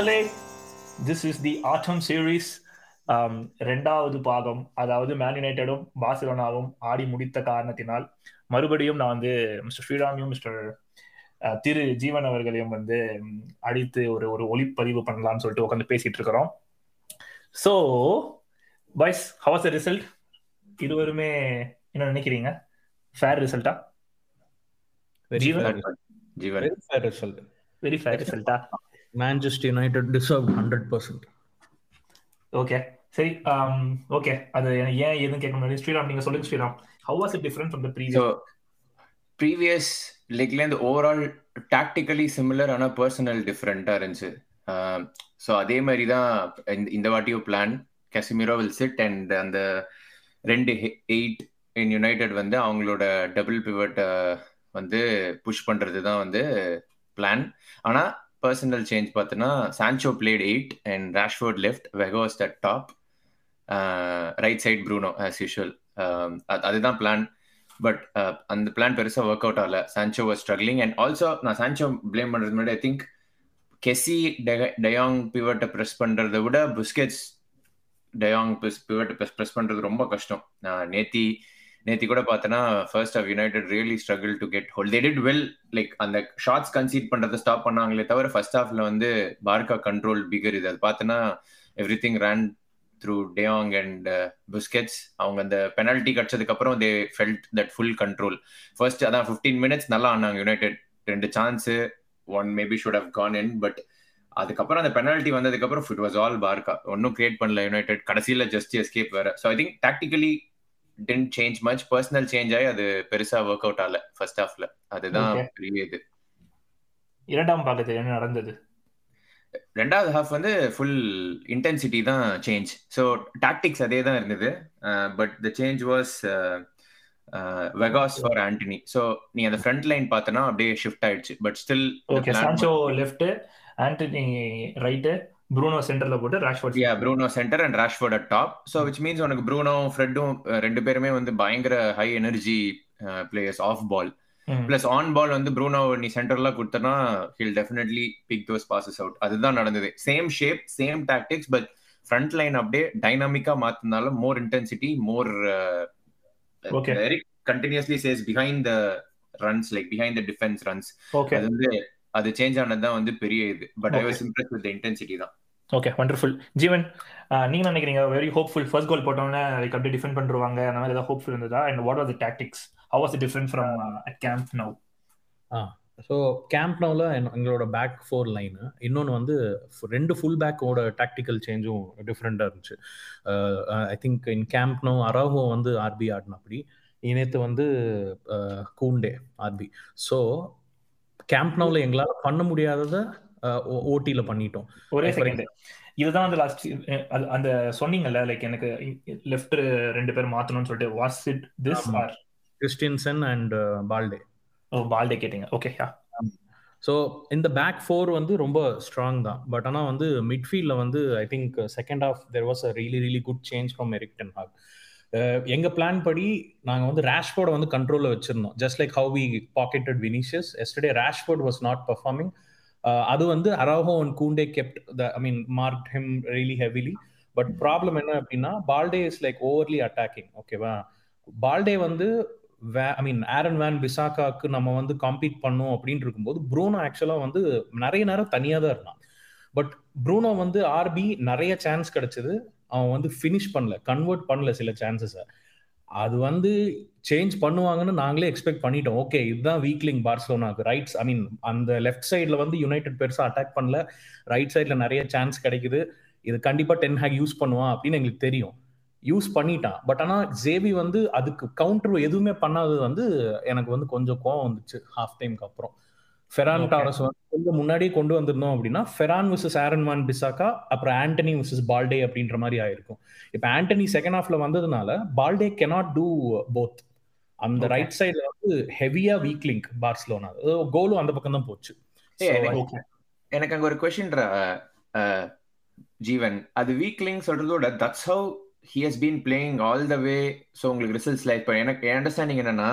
மக்களே this is the Aattam series ரெண்டாவது பாகம் அதாவது மேன் யுனைடெடும் பார்சிலோனாவும் ஆடி முடித்த காரணத்தினால் மறுபடியும் நான் வந்து மிஸ்டர் ஸ்ரீராமையும் மிஸ்டர் திரு ஜீவன் அவர்களையும் வந்து அடித்து ஒரு ஒரு ஒளிப்பதிவு பண்ணலாம்னு சொல்லிட்டு உட்காந்து பேசிட்டு இருக்கிறோம். So boys how's the result இருவருமே என்ன நினைக்கிறீங்க? Fair ரிசல்ட்டா Jeevan? Jeevan. Very fair result very fair ரிசல்ட்டா Manchester United deserve hundred percent okay சரி ஓகே அது ஏன் எதுவும் கேட்க முடியாது. ஸ்ரீராம் நீங்க சொல்லுங்க Sriram. How was it different from the previous previous லீக்லேருந்து overall tactically similar ஆனால் பர்சனல் டிஃப்ரெண்ட்டாக இருந்துச்சு. ஸோ அதே மாதிரி தான் இந்த- இந்த வாட்டியும் plan Casemiro will sit and அந்த ரெண்டு எயிட் இன் யுனைடெட் வந்து அவங்களோட டபுள் பிவட்டை வந்து புஷ் பண்ணுறது தான் வந்து பிளான் ஆனால் பர்சனல் சேஞ்ச் பார்த்தோன்னா Sancho played eight and Rashford left வெகோஸ் the top right side Bruno as usual அதுதான் பிளான் பட் அந்த பிளான் பெருசாக ஒர்க் அவுட் ஆகல. Sancho was struggling and also நான் சான்சோ ப்ளேம் பண்ணுறது முன்னாடி I think Kessie de Jong பிவட்டை press பண்ணுறத விட Busquets de Jong பிவட்டை ப்ரெஸ் ப்ரெஸ் பண்ணுறது ரொம்ப கஷ்டம். நான் நேத்தி நேத்தி கூட பார்த்தோன்னா first half United really struggle to get hold they did well like அந்த ஷார்ட்ஸ் கன்சீட் பண்ணுறதை ஸ்டாப் பண்ணாங்களே தவிர ஃபர்ஸ்ட் ஹாஃப்ல வந்து பார்க்கா கண்ட்ரோல் பிகர் இது. அது பார்த்தோன்னா everything run through de Jong and Busquets அவங்க அந்த பெனால்ட்டி கடிச்சதுக்கு அப்புறம் they felt that full control first அதான் ஃபிஃப்டீன் மினிட்ஸ் நல்லா ஆனாங்க யுனைடெட் ரெண்டு chance one maybe should have gone in but அதுக்கப்புறம் அந்த பெனால்ட்டி வந்ததுக்கு அப்புறம் இட் வாஸ் ஆல் பார்க்கா ஒன்றும் கிரியேட் பண்ணல யுனைடெட் கடைசியில் ஜஸ்ட் எஸ்கேப் வேற. So I think tactically didn't change much personnel change ஆகி அது பெருசா ஒர்க் அவுட் ஆகல. ஃபர்ஸ்ட் ஹாஃப்ல அதுதான். பெரிய இது. இரண்டாம் பாகத்தில் என்ன நடந்தது? ரெண்டாவது ஹாஃப் வந்து ஃபுல் இன்டென்சிட்டி தான் சேஞ்ச் ஸோ டாக்டிக்ஸ் அதே தான் இருந்தது. பட் த சேஞ்ச் வாஸ் வெகாஸ் ஃபார் ஆண்டனி ஸோ நீ அந்த ஃப்ரண்ட் லைன் பார்த்தனா அப்படியே ஷிஃப்ட் ஆயிடுச்சு. But still okay Sancho left Antony right Bruno சென்டர்ல போட்டு Rashford yeah Bruno centre and Rashford at top so which means உனக்கு ப்ரூனோ ஃப்ரெட்டும் ரெண்டு பேருமே வந்து பயங்கர high energy players off ball plus on ball வந்து ப்ரூனோ நீ சென்டர்ல கொடுத்தனா he'll definitely pick those passes out அதுதான் நடந்தது. Same shape same tactics but front line அப்படியே டைனாமிக்கா மாத்தினால more intensity more Okay. Very continuously chase behind the runs like behind the defence runs okay அது வந்து அது சேஞ்ச் ஆனது தான் வந்து பெரிய இது. But I. Was impress with intensity தான். ஓகே வண்டர்ஃபுல் ஜீவன் நீங்க நினைக்கிறீங்க? வெரி ஹோப்ஃபுல் ஃபர்ஸ்ட் கோல் போட்டோன்னே லைக் அப்படியே டிஃபெண்ட் பண்ணுவாங்க அந்த மாதிரி ஏதாவது ஹோப்ஃபுல் இருந்ததா? And what are the tactics how was different from Camp Nou uh so Camp நவ்ல எங்களோட பேக் ஃபோர் லைனு இன்னொன்று வந்து ரெண்டு ஃபுல் பேக்கோட டாக்டிக்கல் சேஞ்சும் டிஃப்ரெண்ட்டாக இருந்துச்சு. I think in Camp Nou Araujo வந்து ஆர்பி ஆடினப்படி நேற்று வந்து கூண்டே ஆர்பி ஸோ கேம்ப் நவ்ல எங்களால் பண்ண முடியாததை ஓடியில் பண்ணிட்டோம். ஒரே செகண்ட் இதுதான் வந்து லாஸ்ட் அந்த சொன்னீங்கல்ல லைக் எனக்கு லெஃப்ட் ரெண்டு பேர் மாத்தணும்னு சொல்லிட்டு was it this. Or Christensen and Balde. Oh Balde கேட்டீங்க. ஓகே யா ஸோ இந்த பேக் ஃபோர் வந்து ரொம்ப ஸ்ட்ராங் தான். பட் ஆனால் வந்து மிட்ஃபீல்டில் வந்து I think second half there was a really really good change from Erik ten Hag எங்கள் பிளான் படி நாங்கள் வந்து ரேஷ்போர்டை வந்து கண்ட்ரோலில் வச்சிருந்தோம். Just like how we pocketed Vinicius yesterday Rashford was not performing அது வந்து Araujo and Kounde kept the I mean mark him really heavily but problem என்ன அப்படின்னா Balde is like overly attacking ஓகேவா பால்டே வந்து ஐ மீன் ஆரன் வேன் பிசாக்காக்கு நம்ம வந்து compete பண்ணோம் அப்படின்னு இருக்கும்போது ப்ரூனோ ஆக்சுவலாக வந்து நிறைய நேரம் தனியாக தான் இருந்தான். பட் ப்ரூனோ வந்து ஆர்பி நிறைய சான்ஸ் கிடைச்சது. அவன் வந்து ஃபினிஷ் பண்ணல கன்வெர்ட் பண்ணல சில சான்சஸை அது வந்து சேஞ்ச் பண்ணுவாங்கன்னு நாங்களே எக்ஸ்பெக்ட் பண்ணிட்டோம். ஓகே இதுதான் வீக்லிங் பார்சலோனாக்கு ரைட்ஸ் ஐ மீன் அந்த லெஃப்ட் சைடில் வந்து யுனைடெட் பெருசாக அட்டாக் பண்ணல. ரைட் சைடில் நிறைய சான்ஸ் கிடைக்குது. இது கண்டிப்பாக டென் ஹேக் யூஸ் பண்ணுவான் அப்படின்னு எங்களுக்கு தெரியும். யூஸ் பண்ணிட்டான். பட் ஆனால் ஜேபி வந்து அதுக்கு கவுண்டர் எதுவுமே பண்ணாதது வந்து எனக்கு வந்து கொஞ்சம் கோவம் வந்துச்சு ஹாஃப் டைம்க்கு அப்புறம். ஃபெரான். டாரஸ் வந்து கொஞ்சம் முன்னாடியே கொண்டு வந்திருந்தோம் அப்படின்னா ஃபெரான் விசஸ் ஆரன் வான் பிசாக்கா அப்புறம் ஆண்டனி விசஸ் பால்டே அப்படின்ற மாதிரி ஆயிருக்கும். இப்போ ஆண்டனி செகண்ட் ஹாஃப்ல வந்ததுனால பால்டே கெனாட் டூ போத் அந்த. ரைட் சைடுல வந்து ஹெவியா வீக் லிங்க் பார்சலோனா கோலும் அந்த பக்கம் தான் போச்சு. எனக்கு- அங்க ஒரு கொஸ்டின் ஜீவன். அது வீக்லிங் சொல்றதோட that's how he has been playing all the way so உங்களுக்கு ரிசல்ட்ஸ்ல இப்போ எனக்கு என் அண்டர்ஸ்டாண்டிங் என்னன்னா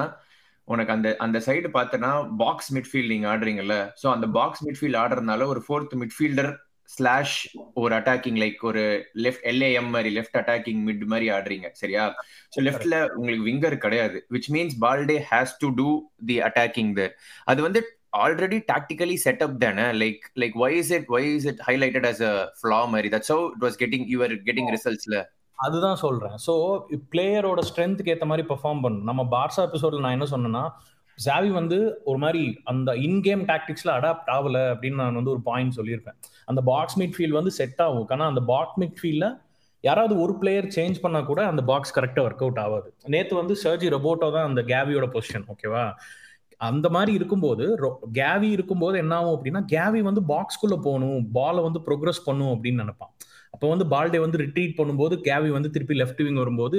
உனக்கு அந்த அந்த சைடு பார்த்தனா பாக்ஸ் மிட்ஃபீல்ட் நீங்க ஆடுறீங்கல்ல. ஸோ அந்த பாக்ஸ் மிட்ஃபீல்ட் ஆடுறதுனால ஒரு ஃபோர்த் மிட்ஃபீல்டர் ஸ்லாஷ் ஒரு அட்டாக்கிங் லைக் ஒரு லெஃப்ட் எல்ஏஎம் மாதிரி லெஃப்ட் அட்டாக்கிங் மிட் மாதிரி ஆடுறீங்க சரியா? ஸோ லெஃப்ட்ல உங்களுக்கு விங்கர் கிடையாது which means Balde has to do the attacking there அது வந்து ஆல்ரெடி டாக்டிக்கலி செட்டப் தானே? Like like why is it why is it highlighted as a flaw மாதிரி? That's how it was getting you're getting ரிசல்ட்ஸ்ல அதுதான் சொல்றேன். So பிளேயரோட ஸ்ட்ரென்த்துக்கு ஏற்ற மாதிரி perform பண்ணணும். நம்ம பார்சா எபிசோட்ல நான் என்ன சொன்னேன்னா ஜாவி வந்து ஒரு மாதிரி அந்த இன்கேம் டாக்டிக்ஸ்ல அடாப்ட் ஆகல அப்படின்னு நான் வந்து ஒரு பாயிண்ட் சொல்லியிருப்பேன். அந்த பாக்ஸ் மிட் ஃபீல்ட் வந்து செட் ஆகும். ஆனால் அந்த பாக்ஸ் மிட் ஃபீல்டில் யாராவது ஒரு பிளேயர் சேஞ்ச் பண்ணா கூட அந்த பாக்ஸ் கரெக்டாக ஒர்க் அவுட் ஆகாது. நேற்று வந்து சர்ஜி ரொபோட்டோ தான் அந்த கேவியோட பொசிஷன் ஓகேவா அந்த மாதிரி இருக்கும்போது கேவி இருக்கும்போது என்ன ஆகும் அப்படின்னா கேவி வந்து பாக்ஸ்குள்ள போகணும். பாலை வந்து ப்ரோக்ரஸ் பண்ணும் அப்படின்னு நினைப்பான். அப்போ வந்து பால்டே வந்து ரிட்ரீட் பண்ணும்போது கேவி வந்து திருப்பி லெஃப்ட் விங் வரும்போது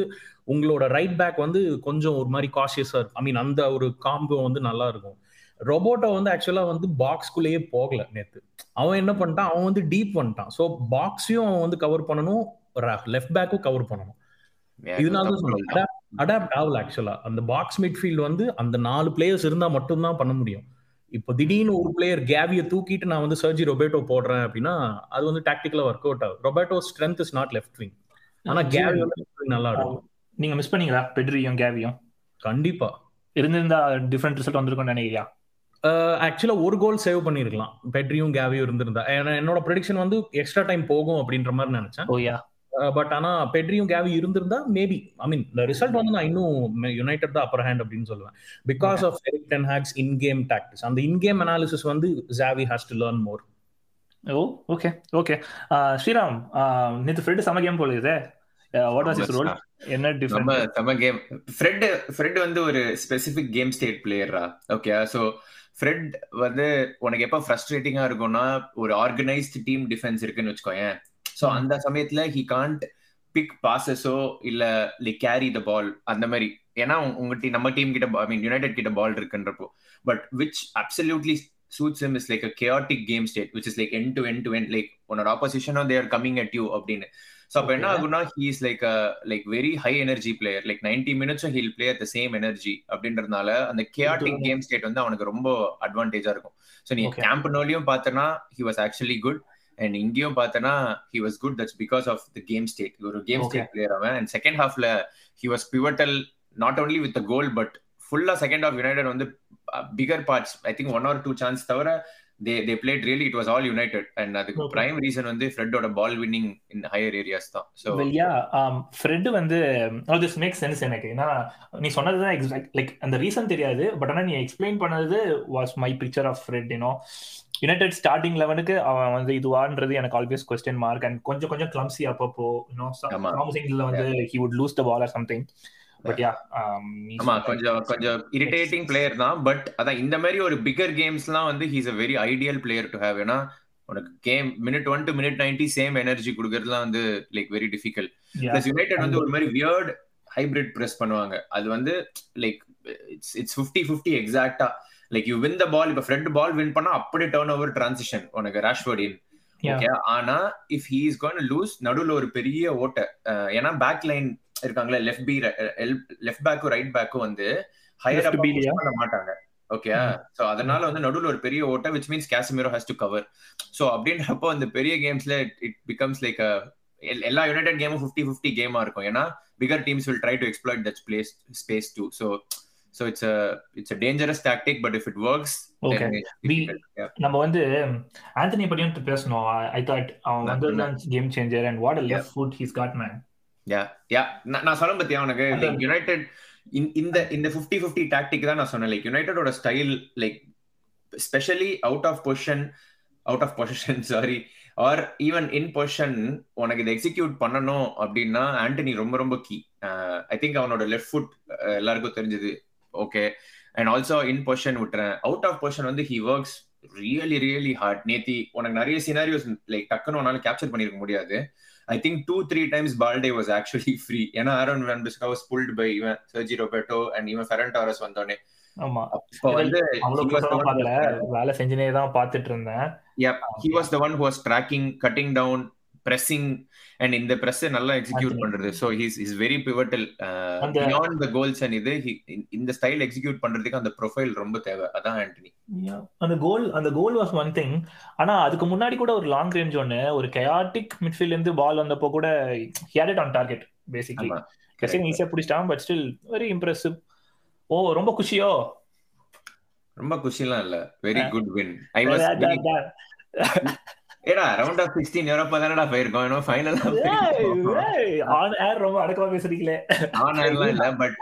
உங்களோட ரைட் பேக் வந்து கொஞ்சம் ஒரு மாதிரி காஷியஸா இருக்கும். ஐ மீன் அந்த ஒரு காம்போ வந்து நல்லா இருக்கும். ரொபோட்டோ வந்து ஆக்சுவலா வந்து பாக்ஸ்குள்ளேயே போகல நேத்து. அவன் என்ன பண்ணிட்டான்? அவன் வந்து டீப் பண்ணிட்டான் ஸோ பாக்ஸையும் அவன் வந்து கவர் பண்ணணும். லெஃப்ட் பேக்கும் கவர் பண்ணணும். இதனால தான் அடாப்ட் ஆகல ஆக்சுவலா அந்த பாக்ஸ் மிட்ஃபீல்டு வந்து அந்த நாலு பிளேயர்ஸ் இருந்தா மட்டும்தான் பண்ண முடியும். இப்போ திடீர்னு ஒரு பிளேயர் கேவியை தூக்கிட்டு நான் வந்து சர்ஜி ரொபேட்டோ போடுறேன் அப்படின்னா அது வந்து டாக்டிக்கலா ஒர்க் அவுட் ஆகும். Roberto strength is not left wing ஆனா கேவி வந்து நல்லா ஆடும் நீங்க மிஸ் பண்ணீங்களா பெட்ரியும் கேவியும் கண்டிப்பா. இருந்திருந்தா டிஃப்ரெண்ட் ரிசல்ட் வந்திருக்கும்னு நினைக்கிறியா? ஆக்சுவலா ஒரு கோல் சேவ் பண்ணிருக்கலாம். பெட்ரியும் கேவியும் இருந்திருந்தா. என்னோட ப்ரெடிக்ஷன் வந்து எக்ஸ்ட்ரா டைம் போகும் அப்படின்ற மாதிரி நினைச்சேன். ஓ யா பட் ஆனா பெட்ரியும் கேவி இருந்திருந்தா மேபி ஐ மீன் இந்த ரிசல்ட் வந்து நான் இன்னும் யுனைடெட் தான் அப்பர் ஹேண்ட் அப்படின்னு சொல்லுவேன். Because of Erik ten Hag's in game tactics அந்த இன் கேம் அனாலிசிஸ் வந்து Xavi has to learn more oh okay okay Sriram நேத்து ஃப்ரெட் சம கேம் போல இதே. வாட் வாஸ் இஸ் ரோல் என்ன டிஃபரெண்ட் சம கேம் ஃப்ரெட் ஃப்ரெட் வந்து ஒரு ஸ்பெசிபிக் கேம் ஸ்டேட் பிளேயரா ஓகே சோ ஃப்ரெட் வந்து உனக்கு எப்ப ஃப்ரஸ்ட்ரேட்டிங்கா இருக்கும்னா ஒரு ஆர்கனைஸ்ட் டீம் டிஃபென்ஸ் இருக்குன்னு வச்சுக்கோயேன். ஸோ அந்த சமயத்துல ஹி கான்ட் பிக் பாசஸோ இல்ல லைக் கேரி த பால் அந்த மாதிரி. ஏன்னா உங்க டீம் நம்ம டீம் கிட்ட ஐ மீன் யுனைடெட் கிட்ட ball இருக்குன்றப்போ. But which absolutely suits him is like a chaotic game state which is like end to end to end like உன்னோட ஆப்போசிஷனோ தேர் கமிங் அட் யூ அப்படின்னு. ஸோ அப்போ என்ன ஆகும்னா he is like like very high energy player like ninety மினிட்ஸும் he'll play at the same energy அப்படின்றதுனால அந்த chaotic game state வந்து அவனுக்கு ரொம்ப அட்வான்டேஜா இருக்கும். ஸோ நீ கேம்ப் நோலியும் பார்த்தனா he was actually good and இங்கேயும் பார்த்தனா he was good that's because of the game state ஒரு கேம் ஸ்டேட் பிளேயர் அவன். அண்ட் செகண்ட் ஹாஃப்ல he was pivotal not only with goal but ஃபுல்லா செகண்ட் ஹாஃப் யுனைடெட் வந்து bigger parts I think one or two chance தவிர they they played really it was all United and அதுக்கு prime reason வந்து ஃப்ரெட்டோட ball winning in higher areas தான். So yeah Fred வந்து this make sense எனக்கு. ஏன்னா நீ சொன்னது தான் எக்ஸாக்ட் லைக் அந்த ரீசன் தெரியாது பட் ஆனால் நீ எக்ஸ்பிளைன் பண்ணது was my picture of Fred you know United starting லெவனுக்கு அவன் வந்து இதுவான்றது எனக்கு ஆல்வேஸ் கொஸ்டின் மார்க் அண்ட் கொஞ்சம் கொஞ்சம் கிளம்சி அப்பப்போ யூனோ ப்ராமிசிங்ல வந்து he would lose the ball or something but yeah ஆமா கொஞ்சம் கொஞ்சம் இரிட்டேட்டிங் பிளேயர் தான். பட் அதான் இந்த மாதிரி ஒரு பிகர் கேம்ஸ்லாம் வந்து he's a very ideal player to have ஏன்னா உனக்கு game minute one to minute ninety same energy கொடுக்கறதுலாம் வந்து like very difficult plus United வந்து ஒரு மாதிரி வியர்ட் ஹைபிரிட் பிரஸ் பண்ணுவாங்க. அது வந்து like it's it's fifty fifty எக்ஸாக்டா like you win the ball இப்ப ஃப்ரெண்ட் பால் வின் பண்ணா அப்படியே டர்ன் ஓவர் டிரான்சிஷன் உனக்கு ராஷ்வர்ட் இன் ஓகே ஆனா if he is gone lose நடுவுல ஒரு பெரிய ஓட்ட ஏன்னா பேக் லைன் இருக்காங்களே லெஃப்ட் பி லெஃப்ட் பேக்கும் ரைட் பேக்கும் வந்து ஹையர் அப் பண்ண மாட்டாங்க. ஓகே சோ அதனால வந்து நடுவுல ஒரு பெரிய ஓட்ட which means Casemiro has to cover so அப்படின்றப்போ அந்த பெரிய கேம்ஸ்ல இட் பிகம்ஸ் லைக் எல்லா யுனைடெட் கேமும் ஃபிஃப்டி ஃபிஃப்டி கேமா இருக்கும். ஏன்னா bigger teams will try to exploit that place space too so so it's it's dangerous tactic but if it works okay நம்ம வந்து ஆந்தனி பத்தியும் பேசணும். ஐ தாட் அவன் வந்து game changer and what left foot he's got man yeah yeah நான் சொல்ல பத்தியா உனக்கு? யுனைடெட் இந்த இந்த ஃபிஃப்டி ஃபிஃப்டி டாக்டிக் தான் நான் சொன்னேன். Like யுனைடெடோட style like specially out of position out of position sorry or even in position உனக்கு இதை எக்ஸிக்யூட் பண்ணணும் அப்படின்னா ஆண்டனி ரொம்ப ரொம்ப கீ ஐ திங்க் அவனோட லெஃப்ட் ஃபுட் எல்லாருக்கும் தெரிஞ்சது. Okay and also in position விட்டுறேன். அவுட் ஆஃப் பொசிஷன் வந்து he works really really hard நேத்தி உனக்கு நிறைய சினாரியோஸ் லைக் டக்குன்னு உன்னால கேப்சர் பண்ணிருக்க முடியாது. I think two three times Balde was actually free ஏன்னா Aaron Wan Bissaka was pulled by இவன் சர்ஜி ரொபேட்டோ அண்ட் இவன் ஃபெரன் டாரஸ் வந்தோடனே ஆமா. அப்ப வந்து வேலை செஞ்சுனே தான் பாத்துட்டு இருந்தேன். He was the one who was tracking cutting down pressing and இந்த பிரஸ் நல்லா எக்ஸிக்யூட் பண்றது. So he's is very pivotal beyond the goals and இது இந்த ஸ்டைல் எக்ஸிக்யூட் பண்றதுக்கு அந்த ப்ரொஃபைல் ரொம்ப தேவை. அதான் ஆண்டனி. அந்த கோல் அந்த கோல் வாஸ் ஒன் திங் ஆனா அதுக்கு முன்னாடி கூட ஒரு லாங் ரேஞ்ச் ஒன்னு ஒரு கயாட்டிக் மிட்ஃபீல்ட்ல இருந்து பால் வந்தப்போ கூட ஹேட் ஆன் டார்கெட் பேசிக்லி கசிங் ஈஸியா பிடிச்சிட்டான் பட் ஸ்டில் வெரி இம்ப்ரெசிவ் ஓ ரொம்ப குஷியோ? ரொம்ப குஷிலாம் இல்ல. Very. Good win I was ஏடா ரவுண்ட் ஆஃப் சிக்ஸ்டீன் யூரோப்பா தானடா போயிருக்கோம். இன்னும் ஃபைனல் ஆன் ஏர் ரொம்ப அடக்கமா பேசுறீங்களே. ஆன் ஆன்லாம் இல்ல பட்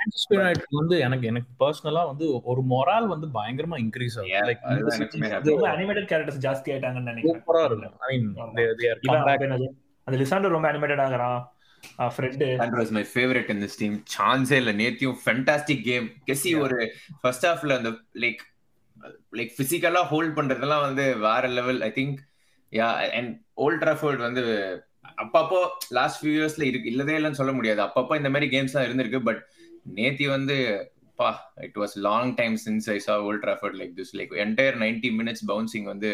வந்து எனக்கு எனக்கு பர்சனலா வந்து ஒரு மொரால் வந்து பயங்கரமா இன்க்ரீஸ் Yeah, ஆகும் லைக். ரொம்ப அனிமேட்டட் கேரக்டர்ஸ் ஜாஸ்தி ஆயிட்டாங்கன்னு நினைக்கிறேன். சூப்பரா ஐ மீன்? அந்த லிசாண்டர் ரொம்ப animated ஆகுறான். Friend that was my favourite in this team சான்ஸே இல்ல. நேத்தியும் ஃபென்டாஸ்டிக் கேம் கெசி. ஒரு ஃபர்ஸ்ட் ஹாஃப்ல அந்த லைக் லைக் பிசிக்கலா ஹோல்ட் பண்றதெல்லாம் வந்து வேற level I think yeah and Old Trafford வந்து அப்பப்போ லாஸ்ட் ஃபியூ இயர்ஸ்ல இருக்கு இல்லதே இல்லைன்னு சொல்ல முடியாது. அப்பப்போ இந்த மாதிரி கேம்ஸ் தான் இருந்திருக்கு பட் நேத்தி வந்து பா it was long time since I saw Old Trafford like this like entire ninety minutes bouncing வந்து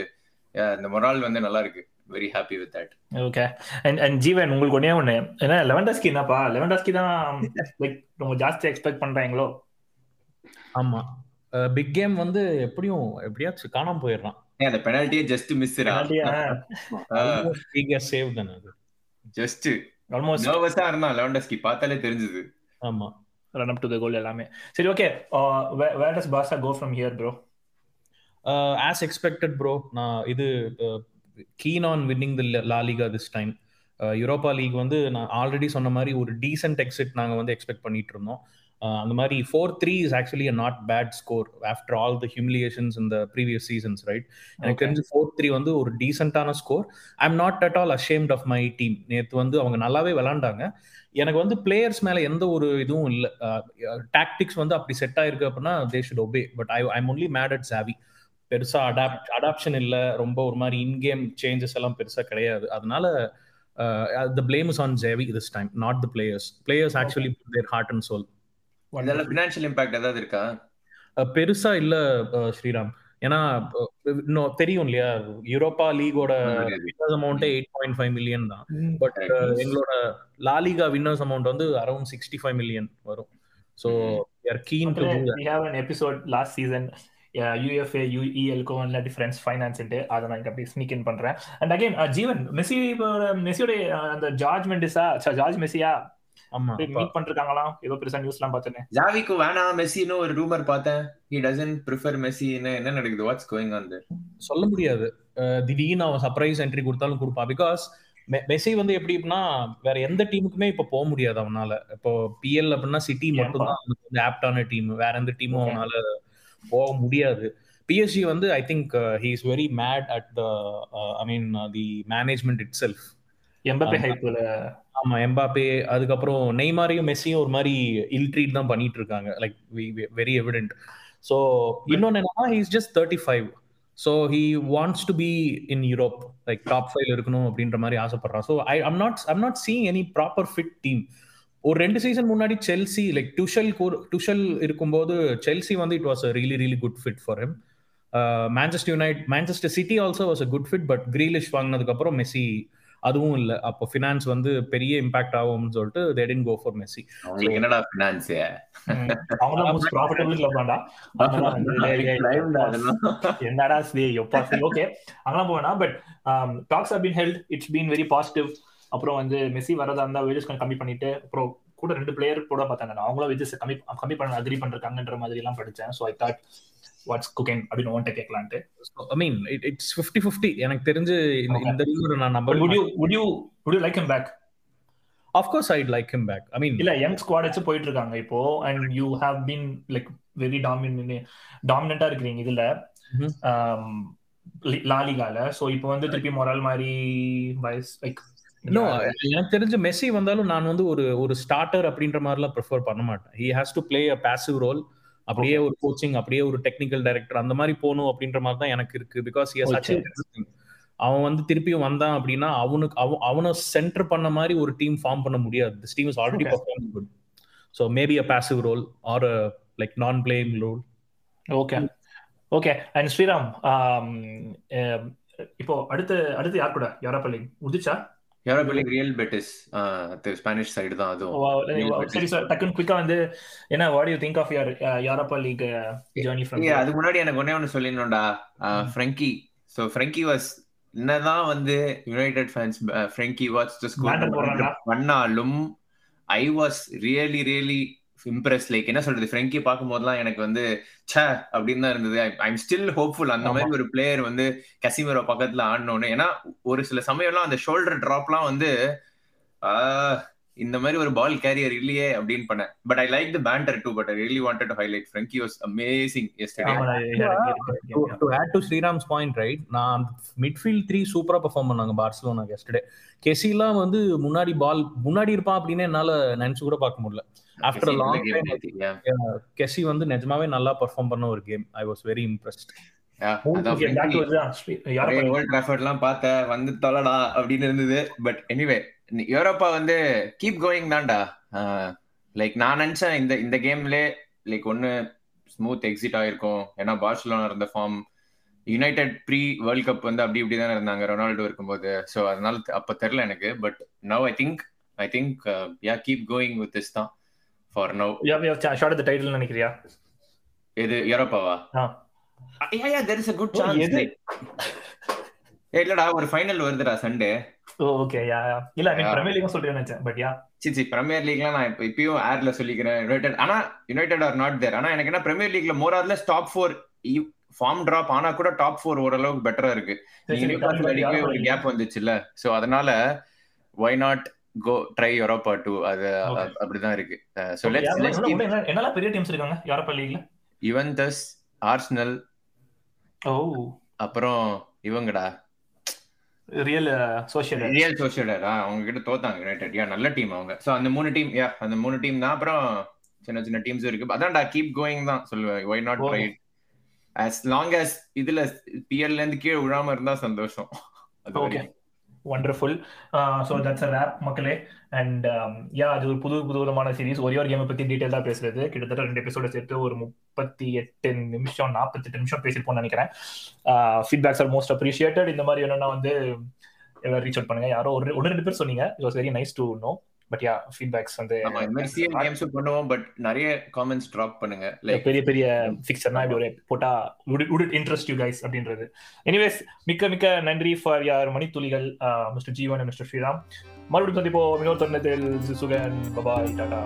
இந்த மொரால் வந்து நல்லா இருக்கு. Very happy with that okay and and Jeevan உங்களுக்கு ஒண்ணே ஒண்ணு. ஏன்னா லெவன்டாஸ்கி என்னப்பா? லெவன்டாஸ்கி தான் லைக் ரொம்ப ஜாஸ்தி எக்ஸ்பெக்ட் பண்றாங்களோ? ஆமா. பிக் கேம் வந்து எப்படியும் எப்படியாச்சும் காணாம போயிடுறான். அந்த பெனால்ட்டியே ஜஸ்ட் மிஸ்ரா சேவ் தானே அது? ஜஸ்ட் ஆல்மோஸ்ட் நர்வஸா இருந்தான் லெவன்டஸ்கி பார்த்தாலே தெரிஞ்சது. ஆமா. ரன் அப் டு த கோல் எல்லாமே. சரி okay where does Bhasa go from here bro as expected bro நான் இது keen on winning the La Liga this time Europa League வந்து நான் ஆல்ரெடி சொன்ன மாதிரி ஒரு டீசென்ட் எக்ஸிட் நாங்கள் வந்து எக்ஸ்பெக்ட் பண்ணிட்டு இருந்தோம். அந்த மாதிரி four three is actually a not bad score after all the humiliations இந்த ப்ரீவியஸ் சீசன்ஸ் ரைட் எனக்கு தெரிஞ்சு ஃபோர் த்ரீ வந்து ஒரு டீசென்டான score I am not at all ashamed of my team நேற்று வந்து அவங்க நல்லாவே விளாண்டாங்க. எனக்கு வந்து பிளேயர்ஸ் மேல எந்த ஒரு இதுவும் இல்லை. டாக்டிக்ஸ் வந்து அப்படி செட் ஆயிருக்கு அப்படின்னா they should obey but I I'm only mad at Xavi பெருசா அடாப்ட் அடாப்ஷன் இல்ல. ரொம்ப ஒரு மாதிரி இன்கேம் சேஞ்சஸ் எல்லாம் பெருசா கிடையாது. அதனால the blame is on Xavi this time not the players players actually their heart and soul இதெல்லாம் ஃபினான்ஷியல் இம்பாக்ட் ஏதாவது இருக்கா? பெருசா இல்ல ஸ்ரீராம். ஏன்னா இன்னும் தெரியும் இல்லையா? Europa லீகோட winners amount eight point five million தான். பட் எங்களோட லாலிகா வின்னர்ஸ் அமௌண்ட் வந்து அரௌண்ட் சிக்ஸ்டி ஃபைவ் மில்லியன் வரும் so or keen to we have an episode last season UEFA யூஇஎல்கோ இல்ல டிஃபரன்ஸ் ஃபைனான்ஸ்ட்டு அதை நான் அப்படியே ஸ்னீக் இன் பண்றேன். அண்ட் அகைன் ஜீவன் மெஸ்ஸி மெஸ்ஸியோட அந்த ஜார்ஜ் மெண்டிஸா ஜார்ஜ் மெஸ்ஸியா? மீட் பண்ணிருக்காங்களாம் ஏதோ பெருசா நியூஸ்லாம் பார்த்தேன். ஜாவிக்கு வேணாம் மெஸ்ஸின்னு ஒரு ரூமர் பார்த்தேன். ஹி டசன்ட் ப்ரிஃபர் மெஸ்ஸி என்ன நடக்குது? வாட்ஸ் கோயிங் ஆன் தேர் சொல்ல முடியாது. திடீர்னு அவன் சர்ப்ரைஸ் என்ட்ரி கொடுத்தாலும் கொடுப்பான். பிகாஸ் மெஸ்ஸி வந்து எப்படின்னா வேற எந்த டீமுக்குமே இப்ப போக முடியாது அவனால. இப்போ பிஎல் அப்படின்னா சிட்டி மட்டும் தான் ஆப்டான டீம் வேற எந்த டீமும் அவனால போக முடியாது. பிஎஸ்ஜி வந்து I think he is very mad at the I mean the management itself Mbappe ஹைப்ல ஆமா எம்பாப்பே அதுக்கப்புறம் நெய்மாரையும் மெஸ்ஸியும் ஒரு மாதிரி இல் ட்ரீட் தான் பண்ணிட்டு இருக்காங்க லைக் வெரி எவிடென்ட் ஸோ இன்னொன்னு என்னன்னா he's just thirty five so he wants to be in Europe like top five இருக்கணும் அப்படின்ற மாதிரி ஆசைப்படுறான். So I am not I'm not seeing any proper fit team ஒரு ரெண்டு சீசன் முன்னாடி செல்சி லைக் டுஷல் டுஷல் இருக்கும்போது Chelsea வந்து it was a really really good fit for him Manchester United Manchester City also was a good fit but Grealish வாங்கினதுக்கு அப்புறம் Messi அதுவும் இல்ல. அப்போ ஃபினான்ஸ் வந்து பெரிய இம்பாக்ட் ஆகும்னு சொல்லிட்டு they tend go for Messi என்னடா ஃபினான்ஸ் அவங்க மோஸ்ட் ப்ராஃபிட்டபிள் கிளப்டாண்டா என்னடா ஸ்ரீ எப்பா சரி ஓகே அங்கெல்லாம் போவேனா but talks have been held it's been very positive அப்புறம் வந்து மெஸ்ஸி வரதா இருந்தா வேஜஸ் கொஞ்சம் கம்மி பண்ணிட்டு அப்புறம் கூட ரெண்டு பிளேயர் கூட பார்த்தாங்க. அவங்களும் வேஜஸ் கம்மி கம்மி பண்ண அக்ரி பண்ணிருக்காங்கன்ற மாதிரி எல்லாம் படிச்சேன். So I thought what's cooking அப்படின்னு ஓன்ட்ட கேட்கலான்ட்டு. I mean it's fifty fifty எனக்கு தெரிஞ்சு இந்த நான் நம்ப would you would you would you like him back? Of course i'd like him back. I mean இல்ல யங் ஸ்குவாட் வச்சு போயிட்டு இருக்காங்க இப்போ. And you have been like very dominant டாமினண்டா இருக்கிறீங்க இதுல. லாலிகால சோ இப்போ வந்து திருப்பி மொரால் மாதிரி வயசு லைக் எனக்கு தெரிஞ்ச மெஸ்ஸி வந்தாலும் நான் வந்து ஒரு ஒரு ஸ்டார்டர் அப்படின்ற மாதிரிலாம் ப்ரிஃபர் பண்ண மாட்டேன். He has to play a passive role அப்படியே ஒரு கோச்சிங் அப்படியே ஒரு டெக்னிக்கல் டைரக்டர் அந்த மாதிரி போகணும் அப்படின்ற மாதிரி தான் எனக்கு இருக்கு. பிகாஸ் அவன் வந்து திருப்பியும் வந்தான் அப்படின்னா அவனுக்கு அவன் அவனை சென்டர் பண்ண மாதிரி ஒரு டீம் ஃபார்ம் பண்ண முடியாது. This team is already perform good so maybe a passive role or like non playing role okay okay and Sriram இப்போ அடுத்து அடுத்து யார் கூட? யாரா பள்ளி? உதிச்சா? Europa League Real Betis Spanish side தான் அதுவும். சரி சார் டக்குன்னு குயிக்கா வந்து என்ன what you think of your Europa League journey from அதுக்கு முன்னாடி எனக்கு ஒன்னே ஒன்னு சொல்லிடணும்டா. ஃப்ரெங்கி சோ ஃப்ரெங்கி வாஸ் என்னதான் வந்து United fans Frenkie watch the score பண்ணாலும் I was really really impress like என்ன சொல்றது? ஃப்ரெங்கி பார்க்கும் போதெல்லாம் எனக்கு வந்து சே அப்படின்னு தான் இருந்தது. ஐம் ஸ்டில் ஹோப்ஃபுல் அந்த மாதிரி ஒரு பிளேயர் வந்து கசிமரோ பக்கத்துல ஆடணும்னு ஏன்னா ஒரு சில சமயம்லாம் அந்த ஷோல்டர் ட்ராப்லாம் வந்து இந்த மாதிரி ஒரு பால் கேரியர் இல்லையே அப்படின்னு பண்ணேன். But I like the banter too but I really wanted to highlight Frenkie was amazing yesterday to add to Sriram's point right நான் மிட்ஃபீல்ட் த்ரீ சூப்பரா பெர்ஃபார்ம் பண்ணாங்க பார்சலோனா எஸ்டர்டே கெசிலாம் வந்து முன்னாடி பால் முன்னாடி இருப்பான் அப்படின்னு என்னால நினைச்சு கூட பார்க்க முடியல. ஆஃப்டர் லாங் டைம் கெசி வந்து நிஜமாவே நல்லா பெர்ஃபார்ம் பண்ண ஒரு game I was very impressed பார்த்த வந்து தொலைடா அப்படின்னு இருந்தது. பட் எனிவே யூரோப்பா வந்து கீப் கோயிங் தான்டா. லைக் நான் நினைச்சேன் இந்த இந்த கேம்ல லைக் ஒன்னு ஸ்மூத் எக்ஸிட் ஆயிருக்கும். ஏன்னா பார்சலோனா இருந்த form United pre World Cup வந்து அப்படி இப்படி தானே இருந்தாங்க ரொனால்டோ இருக்கும்போது. ஸோ அதனால அப்ப தெரில எனக்கு. But now I think I think yeah keep going with this தான். For now short the title நினைக்கிறியா? இது யூரோப்பாவா yeah yeah there is a good chance இல்லடா ஒரு ஃபைனல் வருதுடா சண்டே ஓகே யா இல்ல நீ பிரீமியர் லீக் சொல்றேன்னு நினைச்சேன் பட் யா சி சி பிரீமியர் லீக்ல நான் இப்போ இப்பயும் ஏர்ல சொல்லிக்கிறேன். யுனைடெட் ஆனா யுனைடெட் ஆர் நாட் தேர் ஆனா எனக்கு என்ன Premier லீக்ல more or less top 4 form drop ஆனா கூட டாப் 4 ஓரளவுக்கு பெட்டரா இருக்கு. அடிக்கவே ஒரு கேப் வந்துச்சுல்ல. சோ அதனால why not go try Europa too அது அப்படிதான் இருக்கு. சோ லெட்ஸ் லெட்ஸ் என்னலாம் பெரிய டீம்ஸ் இருக்காங்க யூரோப்பா லீக்ல யுவென்டஸ் ஆர்சனல் ஓ. அப்புறம் இவங்கடா. ரியல் சோஷியல் ரியல் சோஷியல் அவங்க கிட்ட தோத்தாங்க யுனைடெட் யா நல்ல டீம் அவங்க. சோ அந்த மூணு டீம் யா அந்த மூணு டீம் தான். அப்புறம் சின்ன சின்ன டீம்ஸ் இருக்கு. அதான்டா கீப் கோயிங் தான் சொல்லுவேன். Why not try as long as இதுல பிஎல்ல இருந்து கீழே விழாம இருந்தா சந்தோஷம். Okay wonderful so that's a wrap மக்களே. அண்ட் யா அது ஒரு புது புது விதமான சீரிஸ் ஒரே ஒரு கேமை பற்றி டீட்டெயில் தான் பேசுறது. கிட்டத்தட்ட ரெண்டு எபிசோட சேர்த்து ஒரு முப்பத்தி எட்டு நிமிஷம் நாற்பத்தெட்டு நிமிஷம் பேசிருப்போம்னு நினைக்கிறேன். ஃபீட்பேக்ஸ் ஆர் மோஸ்ட் அப்ரிஷியேட்டட் இந்த மாதிரி என்னன்னா வந்து ரீச் அவுட் பண்ணுங்க. யாரோ ஒரு ஒன்று ரெண்டு பேர் சொன்னீங்க. It was very nice to know but yeah feedbacks வந்து ஆமா இந்த மாதிரி சிஎம் கேம்ஸ் பண்ணுவோம் பட் நிறைய காமெண்ட்ஸ் டிராப் பண்ணுங்க. லைக் பெரிய பெரிய ஃபிக்சர்னா இப்படி ஒரு போட்டா would it interest you guys அப்படின்றது. எனிவேஸ் மிக்க மிக்க நன்றி ஃபார் யார் மணித்துளிகள் மிஸ்டர் ஜீவன் மிஸ்டர் ஸ்ரீராம் மறுபடியும் சந்திப்போம். இன்னொரு தருணத்தில் சுகன் பபாய் டாடா